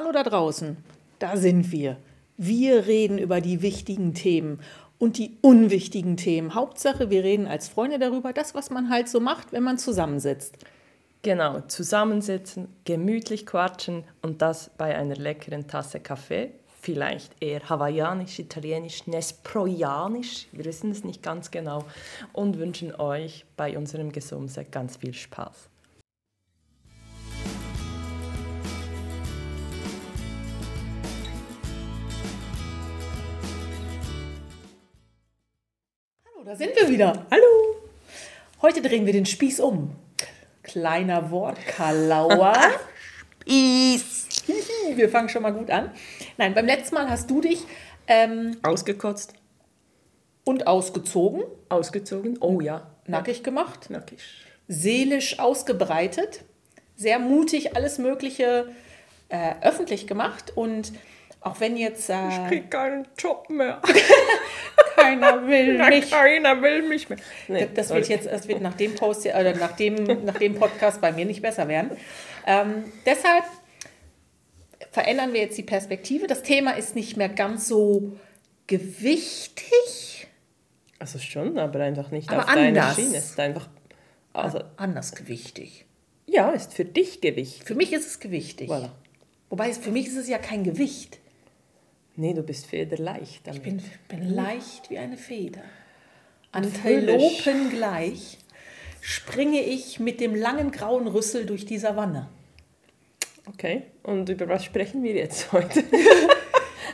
Hallo da draußen, da sind wir. Wir reden über die wichtigen Themen und die unwichtigen Themen. Hauptsache, wir reden als Freunde darüber, das, was man halt so macht, wenn man zusammensitzt. Genau, zusammensitzen, gemütlich quatschen und das bei einer leckeren Tasse Kaffee. Vielleicht eher hawaiianisch, italienisch, nesproianisch, wir wissen es nicht ganz genau. Und wünschen euch bei unserem Gesumse ganz viel Spaß. Da sind wir wieder. Hallo. Heute drehen wir den Spieß um. Kleiner Wortkalauer. Spieß! wir fangen schon mal gut an. Nein, beim letzten Mal hast du dich ähm, Ausgekotzt, und ausgezogen, ausgezogen. Oh ja, nackig gemacht, nackig. seelisch ausgebreitet, sehr mutig alles Mögliche äh, öffentlich gemacht und auch wenn jetzt äh, krieg keinen Job mehr. keiner will mich, Keiner will mich mehr. Nee, das wird jetzt, das wird nach dem Post hier- oder nach dem, nach dem Podcast bei mir nicht besser werden. Ähm, deshalb verändern wir jetzt die Perspektive. Das Thema ist nicht mehr ganz so gewichtig, Also schon, aber einfach nicht Aber auf anders. Schiene. Es ist einfach, also, anders gewichtig. ja, ist für dich Gewicht. Für mich ist es gewichtig. Voilà. Wobei für mich ist es ja kein Gewicht. Nee, du bist federleicht. Ich damit. bin, bin leicht wie eine Feder. Antilopen gleich springe ich mit dem langen grauen Rüssel durch die Savanne. Okay, und über was sprechen wir jetzt heute?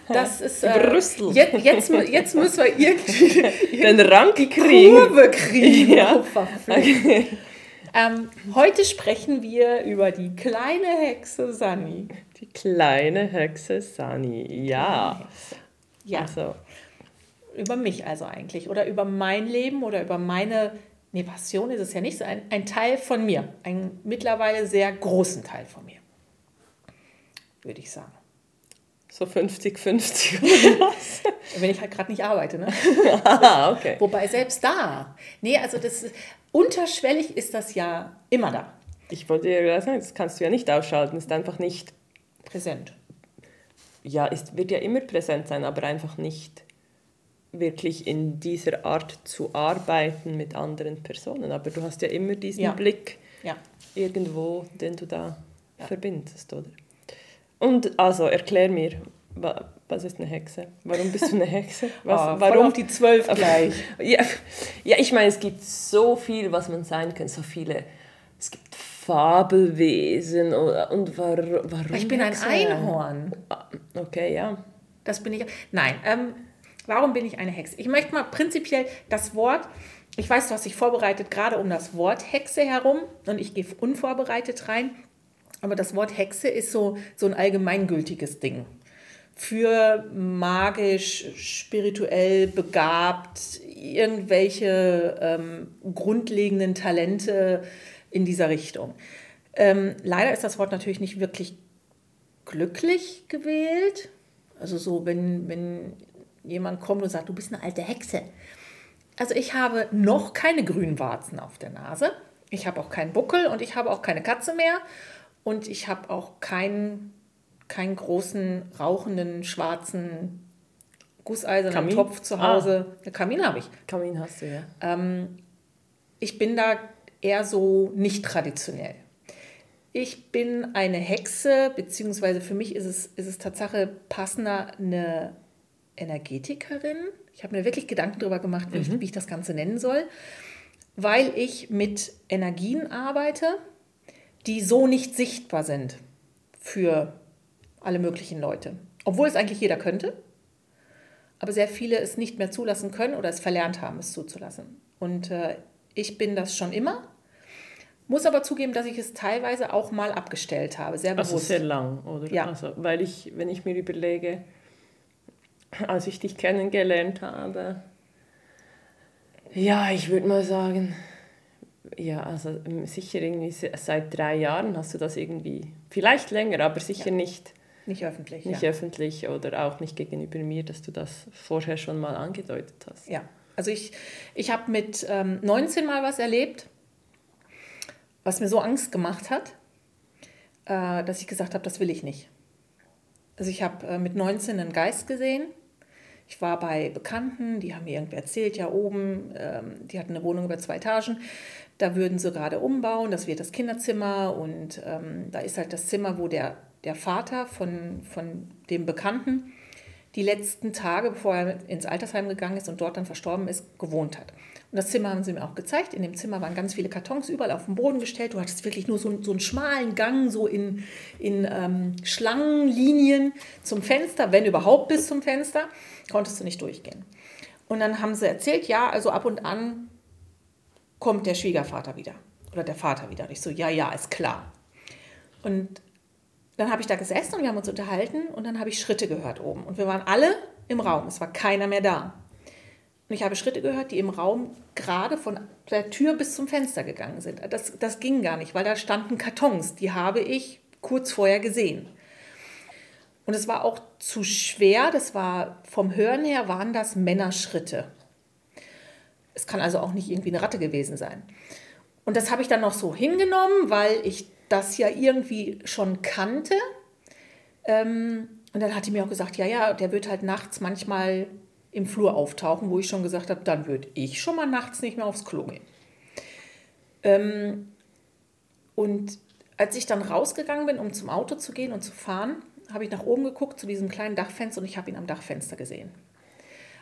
Das ist äh, Rüssel. Jetzt, jetzt, jetzt müssen wir irgendwie Den Rang kriegen. Kurve kriegen. Ja. Oh, verflucht. ähm, heute sprechen wir über die kleine Hexe Sani. Die kleine Hexe Sani. Ja. Ja, Also, über mich also eigentlich. Oder über mein Leben oder über meine, nee, Passion ist es ja nicht so, ein, ein Teil von mir. Einen mittlerweile sehr großen Teil von mir. Würde ich sagen. so 50-50. Wenn ich halt gerade nicht arbeite, ne? ah, okay. Wobei selbst da, nee, also das unterschwellig ist das ja immer da. Ich wollte dir gerade sagen, das kannst du ja nicht ausschalten. Ist einfach nicht, Präsent. ja, ist, wird ja immer präsent sein, aber einfach nicht wirklich in dieser Art zu arbeiten mit anderen Personen. Aber du hast ja immer diesen Ja. Blick Ja. irgendwo, den du da Ja. verbindest, oder? Und also, erklär mir, wa- was ist eine Hexe? Warum bist du eine Hexe? Was, Ah, warum die zwölf gleich. Ja, ja, ich meine, es gibt so viel, was man sein kann, so viele. Es gibt Fabelwesen oder, und war, warum. Ich bin ein? Einhorn. Ah, Okay, ja. Das bin ich. Nein, ähm, warum bin ich eine Hexe? Ich möchte mal prinzipiell das Wort, ich weiß, du hast dich vorbereitet, gerade um das Wort Hexe herum und ich gehe unvorbereitet rein, aber das Wort Hexe ist so, so ein allgemeingültiges Ding. Für magisch, spirituell begabt, irgendwelche ähm, grundlegenden Talente in dieser Richtung. Ähm, leider ist das Wort natürlich nicht wirklich glücklich gewählt. Also so, wenn, wenn jemand kommt und sagt, du bist eine alte Hexe. Also ich habe noch keine grünen Warzen auf der Nase. Ich habe auch keinen Buckel und ich habe auch keine Katze mehr. Und ich habe auch keinen, keinen großen, rauchenden, schwarzen, gusseisernen? Topf zu Hause. Einen Kamin habe ich. Kamin hast du, ja. Ähm, ich bin da eher so nicht traditionell. Ich bin eine Hexe, beziehungsweise für mich ist es, ist es Tatsache passender eine Energetikerin. Ich habe mir wirklich Gedanken darüber gemacht, wie, ich, wie ich das Ganze nennen soll, weil ich mit Energien arbeite, die so nicht sichtbar sind für alle möglichen Leute. Obwohl es eigentlich jeder könnte, aber sehr viele es nicht mehr zulassen können oder es verlernt haben, es zuzulassen. Und äh, ich bin das schon immer, muss aber zugeben, dass ich es teilweise auch mal abgestellt habe, sehr Also bewusst. sehr lang, oder? Ja. Also, weil ich, wenn ich mir überlege, als ich dich kennengelernt habe, ja, ich würde mal sagen, ja, also ähm, sicher irgendwie se- seit drei Jahren hast du das irgendwie, vielleicht länger, aber sicher nicht, nicht öffentlich. nicht ja. öffentlich oder auch nicht gegenüber mir, dass du das vorher schon mal angedeutet hast. Ja, also ich, ich habe mit ähm, 19 mal was erlebt, was mir so Angst gemacht hat, äh, dass ich gesagt habe, das will ich nicht. Also ich habe äh, mit 19 einen Geist gesehen. Ich war bei Bekannten, die haben mir irgendwie erzählt, ja oben, ähm, die hatten eine Wohnung über zwei Etagen, da würden sie gerade umbauen, das wird das Kinderzimmer und ähm, da ist halt das Zimmer, wo der, der Vater von, von dem Bekannten die letzten Tage, bevor er ins Altersheim gegangen ist und dort dann verstorben ist, gewohnt hat. Und das Zimmer haben sie mir auch gezeigt. In dem Zimmer waren ganz viele Kartons überall auf den Boden gestellt. Du hattest wirklich nur so, so einen schmalen Gang, so in, in ähm, Schlangenlinien zum Fenster, wenn überhaupt bis zum Fenster, konntest du nicht durchgehen. Und dann haben sie erzählt, ja, also ab und an kommt der Schwiegervater wieder oder der Vater wieder. Und ich so, ja, ja, ist klar. Und dann habe ich da gesessen und wir haben uns unterhalten und dann habe ich Schritte gehört oben. Und wir waren alle im Raum, es war keiner mehr da. Und ich habe Schritte gehört, die im Raum gerade von der Tür bis zum Fenster gegangen sind. Das, das ging gar nicht, weil da standen Kartons. Die habe ich kurz vorher gesehen. Und es war auch zu schwer. Das war vom Hören her waren das Männerschritte. Es kann also auch nicht irgendwie eine Ratte gewesen sein. Und das habe ich dann noch so hingenommen, weil ich das ja irgendwie schon kannte. Ähm, und dann hat die mir auch gesagt, ja, ja, der wird halt nachts manchmal im Flur auftauchen, wo ich schon gesagt habe, dann würde ich schon mal nachts nicht mehr aufs Klo gehen. Ähm, und als ich dann rausgegangen bin, um zum Auto zu gehen und zu fahren, habe ich nach oben geguckt zu diesem kleinen Dachfenster und ich habe ihn am Dachfenster gesehen.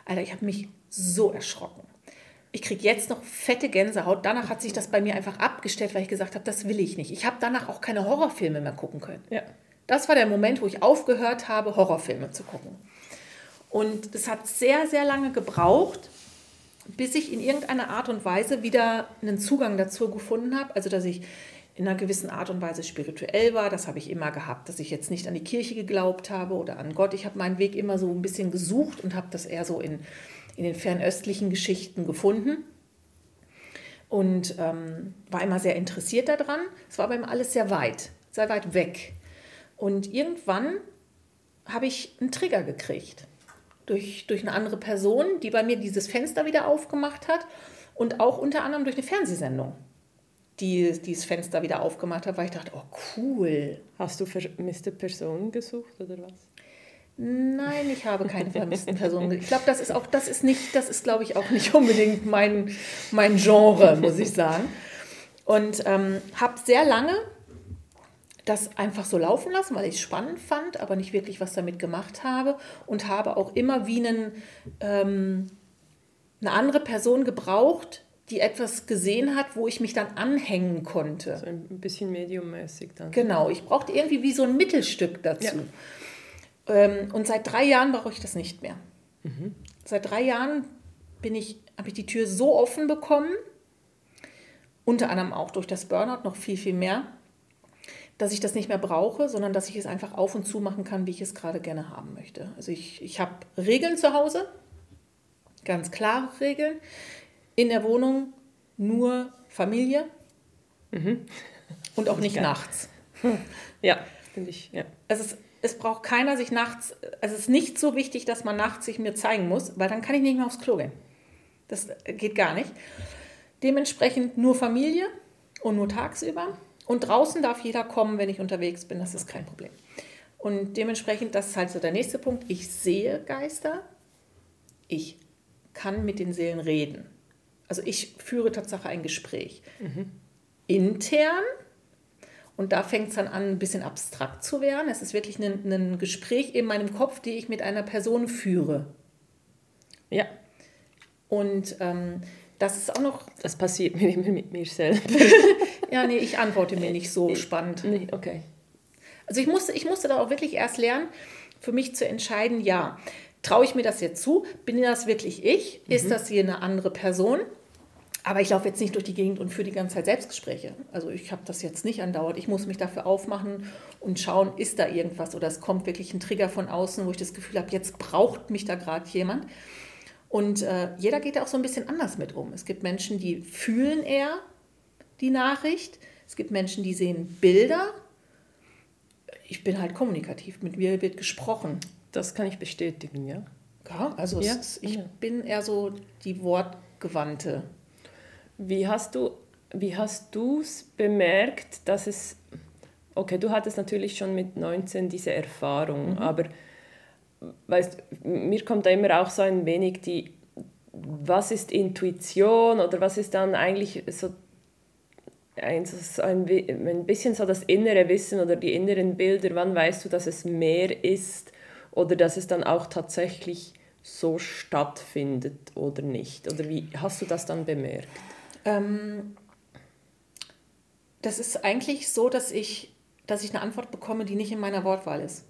Alter, ich habe mich so erschrocken. Ich kriege jetzt noch fette Gänsehaut. Danach hat sich das bei mir einfach abgestellt, weil ich gesagt habe, das will ich nicht. Ich habe danach auch keine Horrorfilme mehr gucken können. Ja. Das war der Moment, wo ich aufgehört habe, Horrorfilme zu gucken. Und es hat sehr, sehr lange gebraucht, bis ich in irgendeiner Art und Weise wieder einen Zugang dazu gefunden habe. Also, dass ich in einer gewissen Art und Weise spirituell war, das habe ich immer gehabt, dass ich jetzt nicht an die Kirche geglaubt habe oder an Gott. Ich habe meinen Weg immer so ein bisschen gesucht und habe das eher so in, in den fernöstlichen Geschichten gefunden und ähm, war immer sehr interessiert daran. Es war aber immer alles sehr weit, sehr weit weg. Und irgendwann habe ich einen Trigger gekriegt durch, durch eine andere Person, die bei mir dieses Fenster wieder aufgemacht hat und auch unter anderem durch eine Fernsehsendung, die dieses Fenster wieder aufgemacht hat, weil ich dachte, oh cool. Hast du vermisste Personen gesucht oder was? Nein, ich habe keine vermissten Personen. Ich glaube, das ist auch, das ist nicht, das ist, glaube ich, auch nicht unbedingt mein, mein Genre, muss ich sagen. Und ähm, habe sehr lange das einfach so laufen lassen, weil ich es spannend fand, aber nicht wirklich was damit gemacht habe und habe auch immer wie einen, ähm, eine andere Person gebraucht, die etwas gesehen hat, wo ich mich dann anhängen konnte. So ein bisschen mediummäßig dann. Genau, ich brauchte irgendwie wie so ein Mittelstück dazu. Ja. Ähm, und seit drei Jahren brauche ich das nicht mehr. Mhm. Seit drei Jahren bin ich, habe ich die Tür so offen bekommen, unter anderem auch durch das Burnout noch viel, viel mehr, dass ich das nicht mehr brauche, sondern dass ich es einfach auf und zu machen kann, wie ich es gerade gerne haben möchte. Also ich, ich habe Regeln zu Hause, ganz klare Regeln. In der Wohnung nur Familie mhm. und auch nicht nachts. Ja, finde ich. Ja. Es, ist, es braucht keiner sich nachts, es ist nicht so wichtig, dass man nachts sich mir zeigen muss, weil dann kann ich nicht mehr aufs Klo gehen. Das geht gar nicht. Dementsprechend nur Familie und nur tagsüber. Und draußen darf jeder kommen, wenn ich unterwegs bin, das ist kein Problem. Und dementsprechend, das ist halt so der nächste Punkt. Ich sehe Geister, ich kann mit den Seelen reden. Also ich führe Tatsache ein Gespräch. Mhm. Intern, und da fängt es dann an, ein bisschen abstrakt zu werden. Es ist wirklich ein, ein Gespräch in meinem Kopf, die ich mit einer Person führe. Ja. Und ähm, das ist auch noch. Das passiert mir mit mir selbst. ja, nee, ich antworte mir nicht so spannend. Nee, okay. Also ich musste, ich musste da auch wirklich erst lernen, für mich zu entscheiden, ja, traue ich mir das jetzt zu? Bin das wirklich ich? Ist mhm. das hier eine andere Person? Aber ich laufe jetzt nicht durch die Gegend und führe die ganze Zeit Selbstgespräche. Also ich habe das jetzt nicht andauert. Ich muss mich dafür aufmachen und schauen, ist da irgendwas oder es kommt wirklich ein Trigger von außen, wo ich das Gefühl habe, jetzt braucht mich da gerade jemand. Und äh, jeder geht da auch so ein bisschen anders mit um. Es gibt Menschen, die fühlen eher die Nachricht. Es gibt Menschen, die sehen Bilder. Ich bin halt kommunikativ, mit mir wird gesprochen. Das kann ich bestätigen, ja. Ja, also ja? Ist, ich ja. bin eher so die Wortgewandte. Wie hast du wie hast du es bemerkt, dass es Okay, du hattest natürlich schon mit 19 diese Erfahrung, mhm. aber weißt, mir kommt da immer auch so ein wenig die, was ist Intuition oder was ist dann eigentlich so ein, so ein, ein bisschen so das innere Wissen oder die inneren Bilder, wann weißt du, dass es mehr ist oder dass es dann auch tatsächlich so stattfindet oder nicht? Oder wie hast du das dann bemerkt? Ähm, das ist eigentlich so, dass ich, dass ich eine Antwort bekomme, die nicht in meiner Wortwahl ist.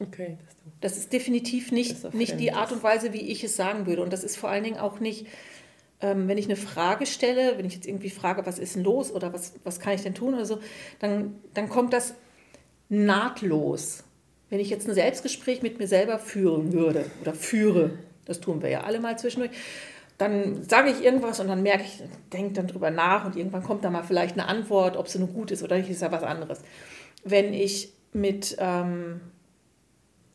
Okay. Das ist definitiv nicht, nicht die Art und Weise, wie ich es sagen würde. Und das ist vor allen Dingen auch nicht, ähm, wenn ich eine Frage stelle, wenn ich jetzt irgendwie frage, was ist denn los oder was, was kann ich denn tun oder so, dann, dann kommt das nahtlos. Wenn ich jetzt ein Selbstgespräch mit mir selber führen würde oder führe, das tun wir ja alle mal zwischendurch, dann sage ich irgendwas und dann merke ich, denke dann drüber nach und irgendwann kommt da mal vielleicht eine Antwort, ob sie nur gut ist oder nicht, ist ja was anderes. Wenn ich mit ähm,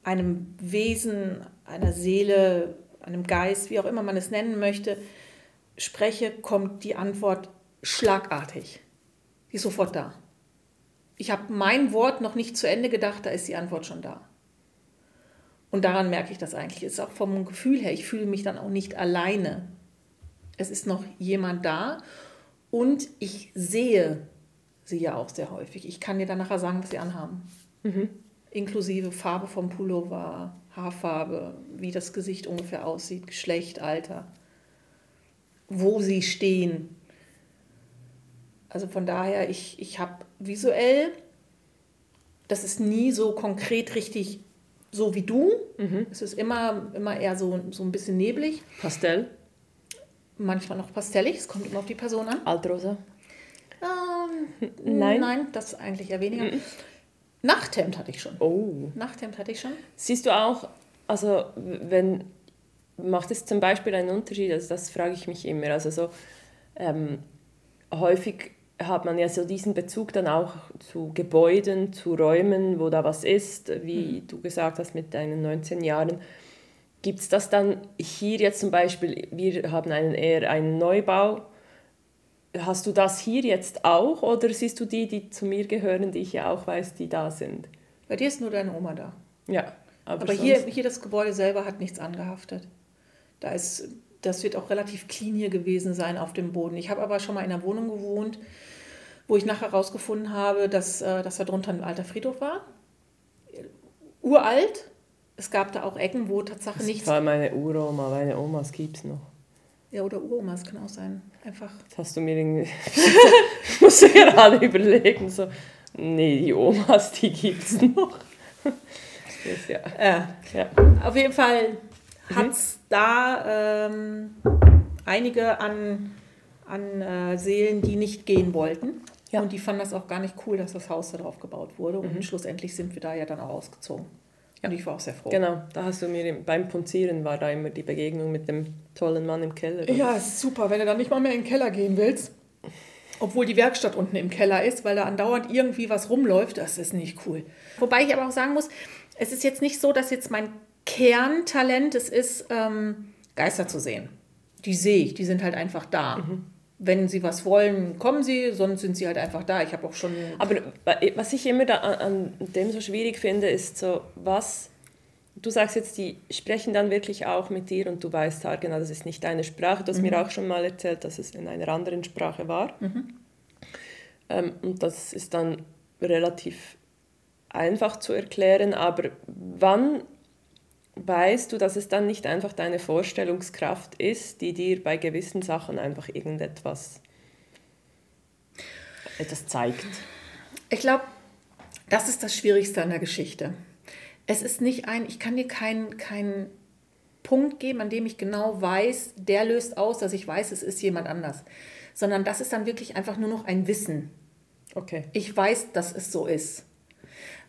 einem Wesen, einer Seele, einem Geist, wie auch immer man es nennen möchte, spreche, kommt die Antwort schlagartig. Die ist sofort da. Ich habe mein Wort noch nicht zu Ende gedacht, da ist die Antwort schon da. Und daran merke ich das eigentlich. Es ist auch vom Gefühl her, ich fühle mich dann auch nicht alleine. Es ist noch jemand da und ich sehe sie ja auch sehr häufig. Ich kann dir dann nachher sagen, was sie anhaben. Mhm. Inklusive Farbe vom Pullover, Haarfarbe, wie das Gesicht ungefähr aussieht, Geschlecht, Alter wo sie stehen. Also von daher, ich, ich habe visuell, das ist nie so konkret richtig so wie du. Mhm. Es ist immer, immer eher so, so ein bisschen neblig. Pastell? Manchmal noch pastellig, es kommt immer auf die Person an. Altrosa? Ähm, nein. Nein, das eigentlich eher weniger. Mhm. Nachthemd hatte ich schon. Oh. Nachthemd hatte ich schon. Siehst du auch, also wenn macht es zum Beispiel einen Unterschied? Also das frage ich mich immer. Also so ähm, häufig hat man ja so diesen Bezug dann auch zu Gebäuden, zu Räumen, wo da was ist, wie mhm. du gesagt hast mit deinen 19 Jahren. Gibt es das dann hier jetzt zum Beispiel, wir haben einen eher einen Neubau, hast du das hier jetzt auch oder siehst du die, die zu mir gehören, die ich ja auch weiß, die da sind? Bei dir ist nur deine Oma da. Ja. Aber, aber hier, hier das Gebäude selber hat nichts angehaftet. Da ist, das wird auch relativ clean hier gewesen sein auf dem Boden. Ich habe aber schon mal in einer Wohnung gewohnt, wo ich nachher herausgefunden habe, dass, äh, dass da drunter ein alter Friedhof war. Uralt. Es gab da auch Ecken, wo Tatsache das nichts. Das war meine Uroma, meine Omas gibt es noch. Ja, oder Uromas kann auch sein. Einfach. Jetzt hast du mir den. ich muss gerade überlegen, so. Nee, die Omas, die gibt es noch. das, ja. Ja. ja. Auf jeden Fall mhm. hat es da ähm, einige an, an äh, Seelen, die nicht gehen wollten. Ja. Und die fanden das auch gar nicht cool, dass das Haus da drauf gebaut wurde. Und mhm. schlussendlich sind wir da ja dann auch ausgezogen. Ja. Und ich war auch sehr froh. Genau, da hast du mir beim Punzieren war da immer die Begegnung mit dem tollen Mann im Keller. Ja, ist super, wenn du dann nicht mal mehr in den Keller gehen willst. Obwohl die Werkstatt unten im Keller ist, weil da andauernd irgendwie was rumläuft, das ist nicht cool. Wobei ich aber auch sagen muss, es ist jetzt nicht so, dass jetzt mein Kerntalent es ist, ähm, Geister zu sehen. Die sehe ich, die sind halt einfach da. Mhm. Wenn sie was wollen, kommen sie, sonst sind sie halt einfach da. Ich habe auch schon. Aber was ich immer da an, dem so schwierig finde, ist so, was. Du sagst jetzt, die sprechen dann wirklich auch mit dir und du weißt halt genau, das ist nicht deine Sprache. Du hast mhm. mir auch schon mal erzählt, dass es in einer anderen Sprache war. Mhm. Ähm, und das ist dann relativ einfach zu erklären, aber wann weißt du, dass es dann nicht einfach deine Vorstellungskraft ist, die dir bei gewissen Sachen einfach irgendetwas etwas zeigt. Ich glaube, das ist das Schwierigste an der Geschichte. Es ist nicht ein, ich kann dir keinen kein Punkt geben, an dem ich genau weiß, der löst aus, dass ich weiß, es ist jemand anders. Sondern das ist dann wirklich einfach nur noch ein Wissen. Okay. Ich weiß, dass es so ist.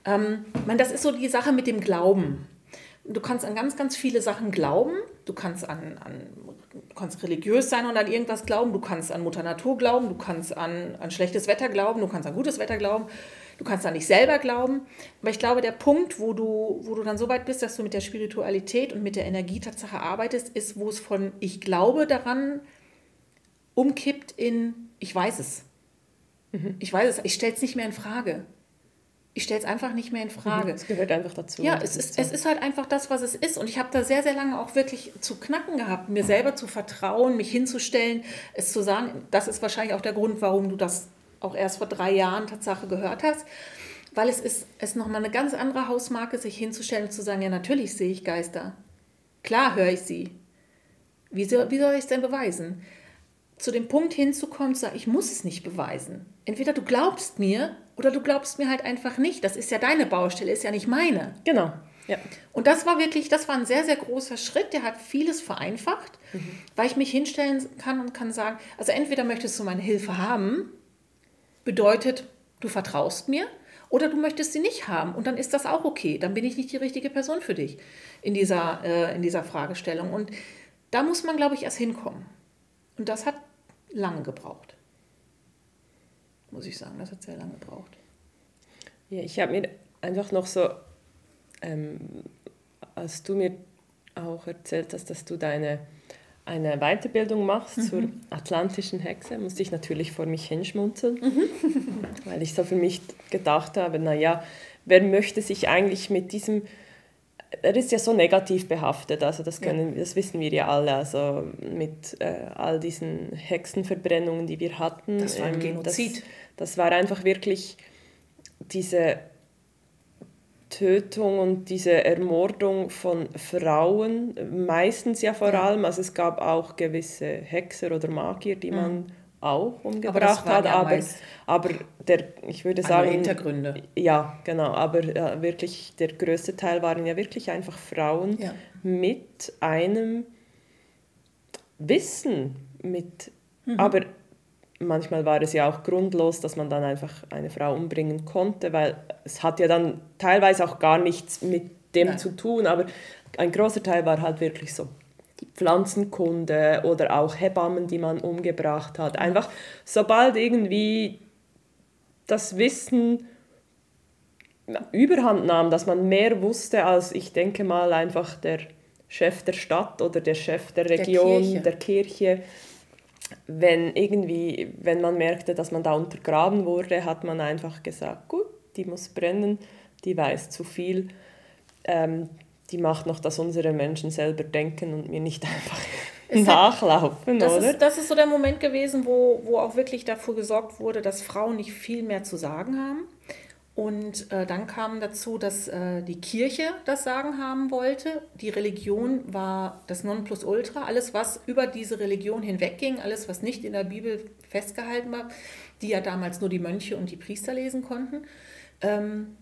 Ähm, man, das ist so die Sache mit dem Glauben. Du kannst an ganz, ganz viele Sachen glauben. Du kannst an, an du kannst religiös sein und an irgendwas glauben. Du kannst an Mutter Natur glauben. Du kannst an, an schlechtes Wetter glauben. Du kannst an gutes Wetter glauben. Du kannst an dich selber glauben. Aber ich glaube, der Punkt, wo du, wo du dann so weit bist, dass du mit der Spiritualität und mit der Energietatsache arbeitest, ist, wo es von ich glaube daran umkippt in ich weiß es. Mhm. Ich weiß es. Ich stelle es nicht mehr in Frage. Ich stelle es einfach nicht mehr in Frage. Es gehört einfach dazu. Ja, es ist, es ist halt einfach das, was es ist. Und ich habe da sehr, sehr lange auch wirklich zu knacken gehabt, mir selber zu vertrauen, mich hinzustellen, es zu sagen. Das ist wahrscheinlich auch der Grund, warum du das auch erst vor drei Jahren Tatsache gehört hast. Weil es ist, es nochmal eine ganz andere Hausmarke, sich hinzustellen und zu sagen, ja, natürlich sehe ich Geister. Klar höre ich sie. Wie soll, wie soll ich es denn beweisen? Zu dem Punkt hinzukommen, zu sagen, ich muss es nicht beweisen. Entweder du glaubst mir oder du glaubst mir halt einfach nicht. Das ist ja deine Baustelle, ist ja nicht meine. Genau. Ja. Und das war wirklich, das war ein sehr, sehr großer Schritt, der hat vieles vereinfacht, mhm. weil ich mich hinstellen kann und kann sagen, also entweder möchtest du meine Hilfe haben, bedeutet, du vertraust mir, oder du möchtest sie nicht haben und dann ist das auch okay. Dann bin ich nicht die richtige Person für dich in dieser, äh, in dieser Fragestellung. Und da muss man, glaube ich, erst hinkommen. Und das hat lange gebraucht muss ich sagen. Das hat sehr lange gebraucht. Ja, ich habe mir einfach noch so, ähm, als du mir auch erzählt hast, dass du deine eine Weiterbildung machst mhm. zur atlantischen Hexe, musste ich natürlich vor mich hinschmunzeln, mhm. weil ich so für mich gedacht habe, naja, wer möchte sich eigentlich mit diesem, er ist ja so negativ behaftet, also das, können, ja. das wissen wir ja alle, also mit äh, all diesen Hexenverbrennungen, die wir hatten. Das war ein ähm, Genozid. Das, das war einfach wirklich diese Tötung und diese Ermordung von Frauen, meistens ja vor allem, also es gab auch gewisse Hexer oder Magier, die man mhm. Auch umgebracht hat, ja aber, aber der, ich würde sagen... Hintergründe. Ja, genau, aber ja, wirklich der größte Teil waren ja wirklich einfach Frauen ja. mit einem Wissen, mit, mhm. aber manchmal war es ja auch grundlos, dass man dann einfach eine Frau umbringen konnte, weil es hat ja dann teilweise auch gar nichts mit dem Nein. zu tun, aber ein großer Teil war halt wirklich so die Pflanzenkunde oder auch Hebammen, die man umgebracht hat. Einfach sobald irgendwie das Wissen überhand nahm, dass man mehr wusste als ich denke mal einfach der Chef der Stadt oder der Chef der Region, der Kirche, der Kirche. Wenn irgendwie, wenn man merkte, dass man da untergraben wurde, hat man einfach gesagt, gut, die muss brennen, die weiß zu viel, ähm, die macht noch, dass unsere Menschen selber denken und mir nicht einfach nachlaufen, das oder? Ist, das ist so der Moment gewesen, wo, wo auch wirklich dafür gesorgt wurde, dass Frauen nicht viel mehr zu sagen haben. Und äh, dann kam dazu, dass äh, die Kirche das Sagen haben wollte. Die Religion war das Nonplusultra. Alles, was über diese Religion hinwegging, alles, was nicht in der Bibel festgehalten war, die ja damals nur die Mönche und die Priester lesen konnten, ähm,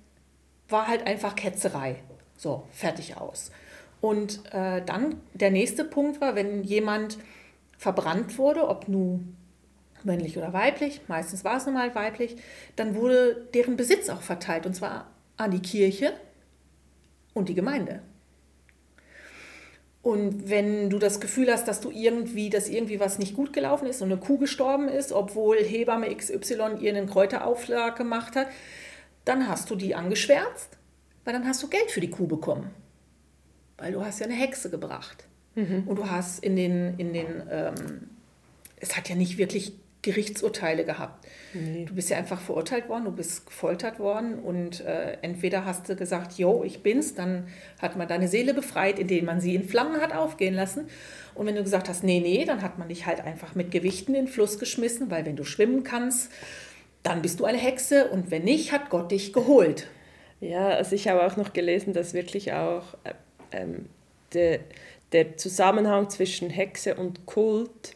war halt einfach Ketzerei. So, fertig aus. Und äh, dann der nächste Punkt war, wenn jemand verbrannt wurde, ob nun männlich oder weiblich, meistens war es nun mal weiblich, dann wurde deren Besitz auch verteilt und zwar an die Kirche und die Gemeinde. Und wenn du das Gefühl hast, dass du irgendwie, dass irgendwie was nicht gut gelaufen ist und eine Kuh gestorben ist, obwohl Hebamme XY ihr einen Kräuteraufschlag gemacht hat, dann hast du die angeschwärzt, weil dann hast du Geld für die Kuh bekommen. Weil du hast ja eine Hexe gebracht. Mhm. Und du hast in den, in den ähm, es hat ja nicht wirklich Gerichtsurteile gehabt. Nee. Du bist ja einfach verurteilt worden, du bist gefoltert worden und äh, entweder hast du gesagt, jo, ich bin's, dann hat man deine Seele befreit, indem man sie in Flammen hat aufgehen lassen. Und wenn du gesagt hast, nee, nee, dann hat man dich halt einfach mit Gewichten in den Fluss geschmissen, weil wenn du schwimmen kannst, dann bist du eine Hexe und wenn nicht, hat Gott dich geholt. Ja, also ich habe auch noch gelesen, dass wirklich auch äh, ähm, der, der Zusammenhang zwischen Hexe und Kult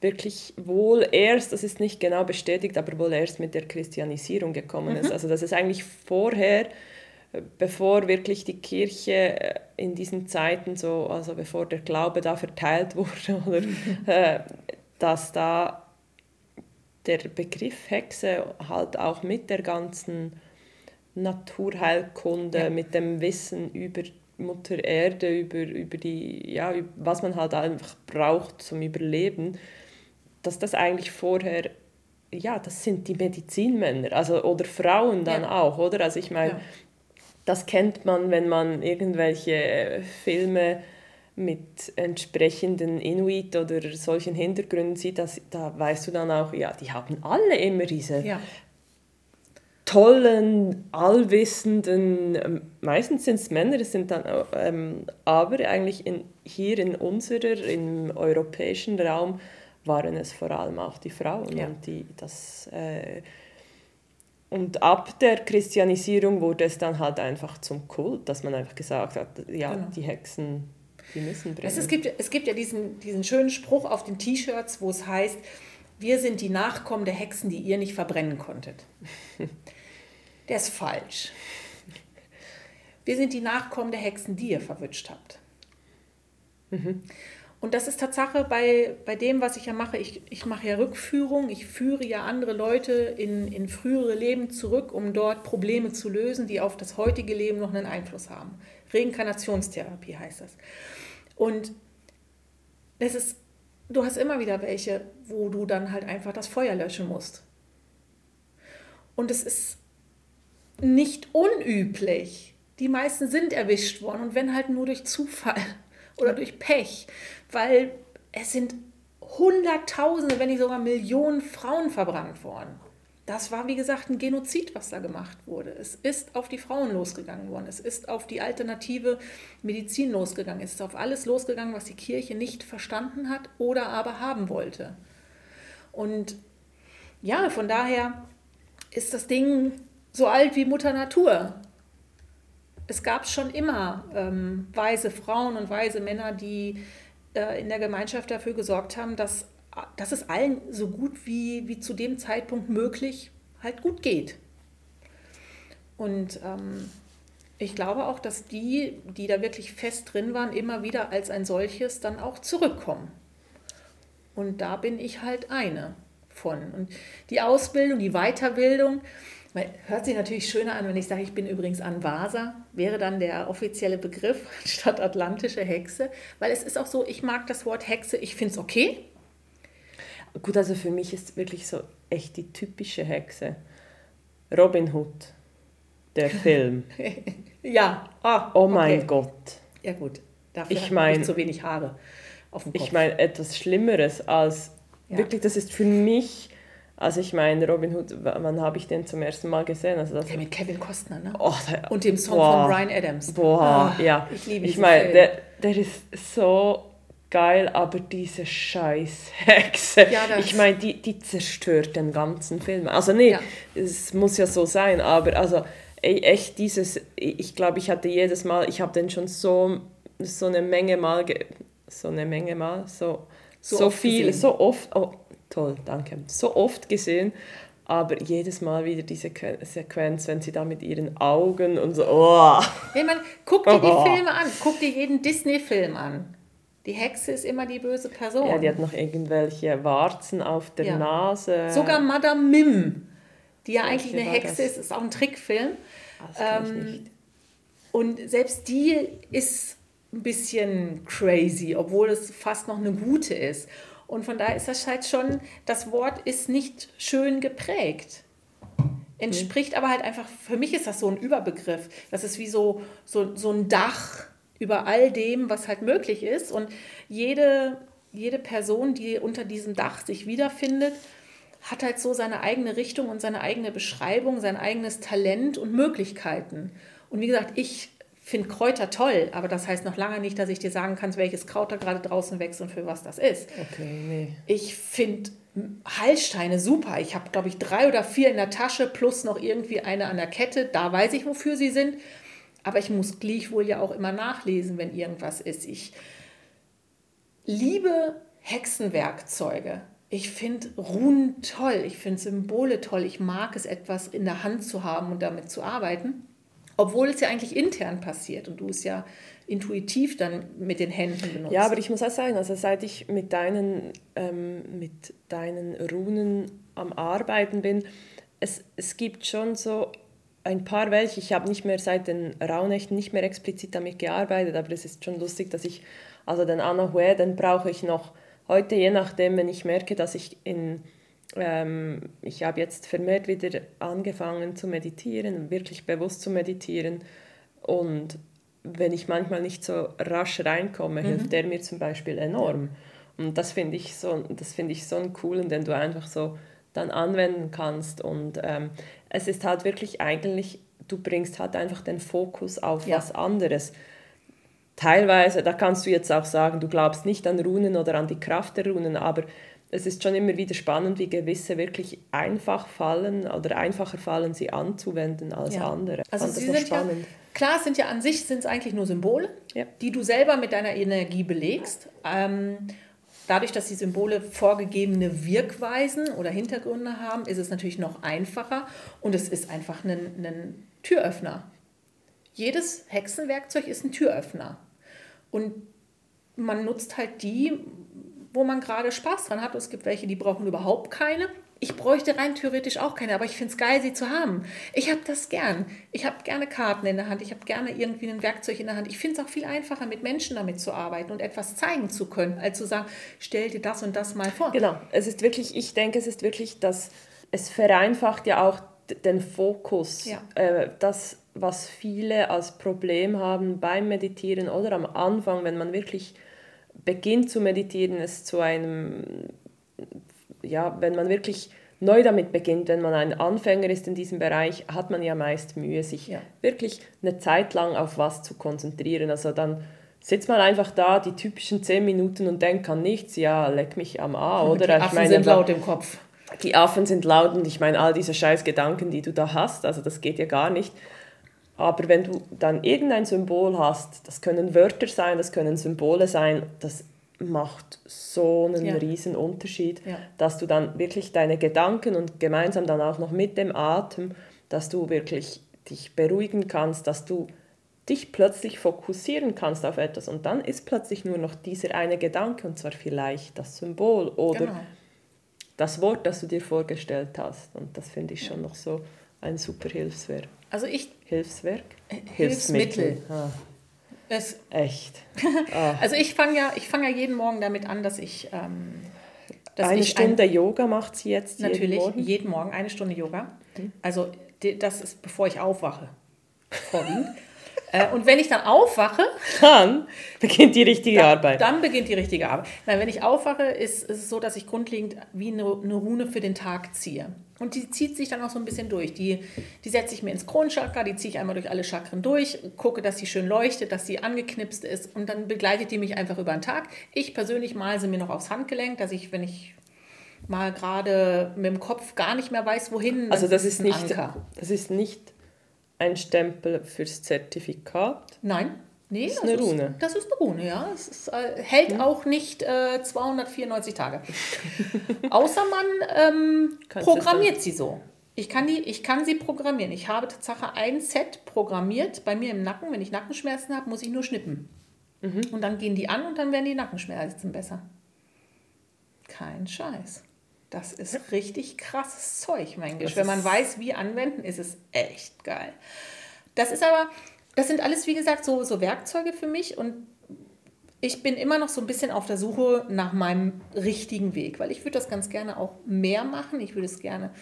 wirklich wohl erst, das ist nicht genau bestätigt, aber wohl erst mit der Christianisierung gekommen ist. Mhm. Also dass es eigentlich vorher, bevor wirklich die Kirche äh, in diesen Zeiten so, also bevor der Glaube da verteilt wurde, oder, äh, dass da der Begriff Hexe halt auch mit der ganzen Naturheilkunde, ja. mit dem Wissen über Mutter Erde, über, über die, ja, was man halt einfach braucht zum Überleben, dass das eigentlich vorher, ja, das sind die Medizinmänner, also oder Frauen dann ja. auch, oder? Also ich meine, ja. das kennt man, wenn man irgendwelche Filme mit entsprechenden Inuit oder solchen Hintergründen sieht, dass, da weißt du dann auch, ja, die haben alle immer diese ja. Tollen, allwissenden, ähm, meistens sind es Männer, es sind dann ähm, aber eigentlich in, hier in unserer, im europäischen Raum waren es vor allem auch die Frauen ja. und die das äh, und ab der Christianisierung wurde es dann halt einfach zum Kult, dass man einfach gesagt hat, ja, genau. die Hexen, die müssen brennen. Es, es, gibt, es gibt ja diesen, diesen schönen Spruch auf den T-Shirts, wo es heißt, wir sind die Nachkommen der Hexen, die ihr nicht verbrennen konntet. Der ist falsch. Wir sind die Nachkommen der Hexen, die ihr verwünscht habt. Mhm. Und das ist Tatsache bei, bei dem, was ich ja mache. Ich, ich mache ja Rückführung, ich führe ja andere Leute in, in frühere Leben zurück, um dort Probleme zu lösen, die auf das heutige Leben noch einen Einfluss haben. Reinkarnationstherapie heißt das. Und das ist, du hast immer wieder welche, wo du dann halt einfach das Feuer löschen musst. Und es ist nicht unüblich. Die meisten sind erwischt worden und wenn halt nur durch Zufall oder durch Pech weil es sind Hunderttausende, wenn nicht sogar Millionen Frauen verbrannt worden. Das war, wie gesagt, ein Genozid, was da gemacht wurde. Es ist auf die Frauen losgegangen worden. Es ist auf die alternative Medizin losgegangen. Es ist auf alles losgegangen, was die Kirche nicht verstanden hat oder aber haben wollte. Und ja, von daher ist das Ding so alt wie Mutter Natur. Es gab schon immer ähm, weise Frauen und weise Männer, die äh, in der Gemeinschaft dafür gesorgt haben, dass, dass es allen so gut wie, wie zu dem Zeitpunkt möglich halt gut geht. Und ähm, ich glaube auch, dass die, die da wirklich fest drin waren, immer wieder als ein solches dann auch zurückkommen. Und da bin ich halt eine von. Und die Ausbildung, die Weiterbildung, Hört sich natürlich schöner an, wenn ich sage, ich bin übrigens Anvasa, wäre dann der offizielle Begriff statt atlantische Hexe, weil es ist auch so, ich mag das Wort Hexe, ich finde es okay. Gut, also für mich ist wirklich so echt die typische Hexe. Robin Hood, der Film. ja. Ah, oh mein okay. Gott. Ja gut, dafür ich mein, ich zu wenig Haare auf dem Kopf. Ich meine, etwas Schlimmeres als, ja. wirklich, das ist für mich also ich meine, Robin Hood, wann habe ich den zum ersten Mal gesehen? Also das der mit Kevin Costner, ne? Oh, der, Und dem Song boah, von Brian Adams. Boah, oh, ja. Ich liebe Ich meine, der, der ist so geil, aber diese scheiß Hexe, ja, ich meine, die, die zerstört den ganzen Film. Also nee, ja. es muss ja so sein, aber also ey, echt dieses, ich glaube, ich hatte jedes Mal, ich habe den schon so, so eine Menge Mal, so eine Menge Mal, so, so, so viel, gesehen. so oft, oh, toll, danke, so oft gesehen, aber jedes Mal wieder diese Sequenz, wenn sie da mit ihren Augen und so, oh. Ja, man, guck dir die oh. Filme an, guck dir jeden Disney-Film an. Die Hexe ist immer die böse Person. Ja, die hat noch irgendwelche Warzen auf der ja. Nase. Sogar Madame Mim, die ja eigentlich eine Hexe das? ist, ist auch ein Trickfilm. Das ähm, ich nicht. Und selbst die ist ein bisschen crazy, obwohl es fast noch eine gute ist. Und von daher ist das halt schon, das Wort ist nicht schön geprägt. Entspricht aber halt einfach, für mich ist das so ein Überbegriff. Das ist wie so, so, so ein Dach über all dem, was halt möglich ist. Und jede, jede Person, die unter diesem Dach sich wiederfindet, hat halt so seine eigene Richtung und seine eigene Beschreibung, sein eigenes Talent und Möglichkeiten. Und wie gesagt, ich finde Kräuter toll, aber das heißt noch lange nicht, dass ich dir sagen kann, welches Kraut da gerade draußen wächst und für was das ist. Okay, nee. Ich finde Heilsteine super. Ich habe, glaube ich, drei oder vier in der Tasche plus noch irgendwie eine an der Kette. Da weiß ich, wofür sie sind. Aber ich muss gleichwohl ja auch immer nachlesen, wenn irgendwas ist. Ich liebe Hexenwerkzeuge. Ich finde Runen toll. Ich finde Symbole toll. Ich mag es, etwas in der Hand zu haben und damit zu arbeiten. Obwohl es ja eigentlich intern passiert und du es ja intuitiv dann mit den Händen benutzt. Ja, aber ich muss auch sagen, also seit ich mit deinen, ähm, mit deinen Runen am Arbeiten bin, es, es gibt schon so ein paar welche. Ich habe nicht mehr seit den Rauhnächten nicht mehr explizit damit gearbeitet, aber es ist schon lustig, dass ich, also den Anahue, den brauche ich noch heute, je nachdem, wenn ich merke, dass ich in ähm, ich habe jetzt vermehrt wieder angefangen zu meditieren, wirklich bewusst zu meditieren. Und wenn ich manchmal nicht so rasch reinkomme, mhm. hilft der mir zum Beispiel enorm. Und das finde ich, so, find ich so einen coolen, den du einfach so dann anwenden kannst. Und ähm, es ist halt wirklich eigentlich, du bringst halt einfach den Fokus auf ja. was anderes. Teilweise, da kannst du jetzt auch sagen, du glaubst nicht an Runen oder an die Kraft der Runen, aber es ist schon immer wieder spannend, wie gewisse wirklich einfach fallen oder einfacher fallen, sie anzuwenden als ja. andere. Also sie sind spannend. Ja, klar, sind ja an sich sind es eigentlich nur Symbole, ja. die du selber mit deiner Energie belegst. Ähm, dadurch, dass die Symbole vorgegebene Wirkweisen oder Hintergründe haben, ist es natürlich noch einfacher und es ist einfach ein, ein Türöffner. Jedes Hexenwerkzeug ist ein Türöffner. Und man nutzt halt die, wo man gerade Spaß dran hat. es gibt welche, die brauchen überhaupt keine. Ich bräuchte rein theoretisch auch keine, aber ich finde es geil, sie zu haben. Ich habe das gern. Ich habe gerne Karten in der Hand. Ich habe gerne irgendwie ein Werkzeug in der Hand. Ich finde es auch viel einfacher, mit Menschen damit zu arbeiten und etwas zeigen zu können, als zu sagen, stell dir das und das mal vor. Genau. Es ist wirklich, ich denke, es ist wirklich, dass es vereinfacht ja auch den Fokus. Ja. Äh, das, was viele als Problem haben beim Meditieren oder am Anfang, wenn man wirklich beginnt zu meditieren, es zu einem, ja, wenn man wirklich neu damit beginnt, wenn man ein Anfänger ist in diesem Bereich, hat man ja meist Mühe, sich ja. wirklich eine Zeit lang auf was zu konzentrieren. Also dann sitzt man einfach da, die typischen zehn Minuten und denkt an nichts, ja, leck mich am A, oder? Die Affen ich meine, sind laut im Kopf. Die Affen sind laut und ich meine, all diese scheiß Gedanken, die du da hast, also das geht ja gar nicht. Aber wenn du dann irgendein Symbol hast, das können Wörter sein, das können Symbole sein, das macht so einen ja. riesen Unterschied, ja. dass du dann wirklich deine Gedanken und gemeinsam dann auch noch mit dem Atem, dass du wirklich dich beruhigen kannst, dass du dich plötzlich fokussieren kannst auf etwas und dann ist plötzlich nur noch dieser eine Gedanke und zwar vielleicht das Symbol oder genau. das Wort, das du dir vorgestellt hast und das finde ich schon noch so ein super Hilfswerk. Also ich Hilfswerk? Hilfsmittel. Hilfsmittel. Ah. Es, Echt. Ah. Also ich fange ja, fang ja jeden Morgen damit an, dass ich... Ähm, dass eine ich Stunde ein, Yoga macht sie jetzt natürlich jeden Morgen? jeden Morgen eine Stunde Yoga. Mhm. Also das ist bevor ich aufwache. Vorwiegend. Äh, und wenn ich dann aufwache, dann beginnt die richtige dann, Arbeit. Dann beginnt die richtige Arbeit. Nein, wenn ich aufwache, ist, ist es so, dass ich grundlegend wie eine, eine Rune für den Tag ziehe. Und die zieht sich dann auch so ein bisschen durch. Die, die setze ich mir ins Kronchakra, die ziehe ich einmal durch alle Chakren durch, gucke, dass sie schön leuchtet, dass sie angeknipst ist und dann begleitet die mich einfach über den Tag. Ich persönlich male sie mir noch aufs Handgelenk, dass ich, wenn ich mal gerade mit dem Kopf gar nicht mehr weiß, wohin. Also das ist, ist nicht, Anker. das ist nicht ein Stempel fürs Zertifikat? Nein. Nee, das ist eine Rune. Ist, das ist eine Rune, ja. Es ist, äh, hält hm. auch nicht äh, 294 Tage. Außer man ähm, programmiert sie so. Ich kann, die, ich kann sie programmieren. Ich habe Tatsache ein Set programmiert bei mir im Nacken. Wenn ich Nackenschmerzen habe, muss ich nur schnippen. Mhm. Und dann gehen die an und dann werden die Nackenschmerzen besser. Kein Scheiß. Das ist richtig krasses Zeug, mein Gisch. Wenn man weiß, wie anwenden, ist es echt geil. Das ist aber, das sind alles, wie gesagt, so, so Werkzeuge für mich und ich bin immer noch so ein bisschen auf der Suche nach meinem richtigen Weg, weil ich würde das ganz gerne auch mehr machen. Ich würde es gerne,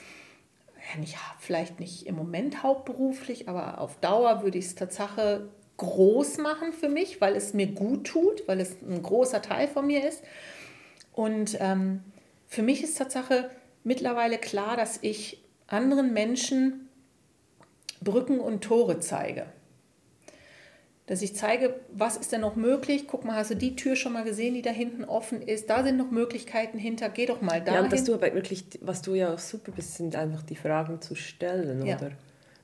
ja, nicht, vielleicht nicht im Moment hauptberuflich, aber auf Dauer würde ich es Tatsache groß machen für mich, weil es mir gut tut, weil es ein großer Teil von mir ist. Und ähm, für mich ist Tatsache mittlerweile klar, dass ich anderen Menschen Brücken und Tore zeige. Dass ich zeige, was ist denn noch möglich? Guck mal, hast du die Tür schon mal gesehen, die da hinten offen ist? Da sind noch Möglichkeiten hinter. Geh doch mal da. Ja, und dass du aber wirklich, was du ja auch super bist, sind einfach die Fragen zu stellen, ja. oder?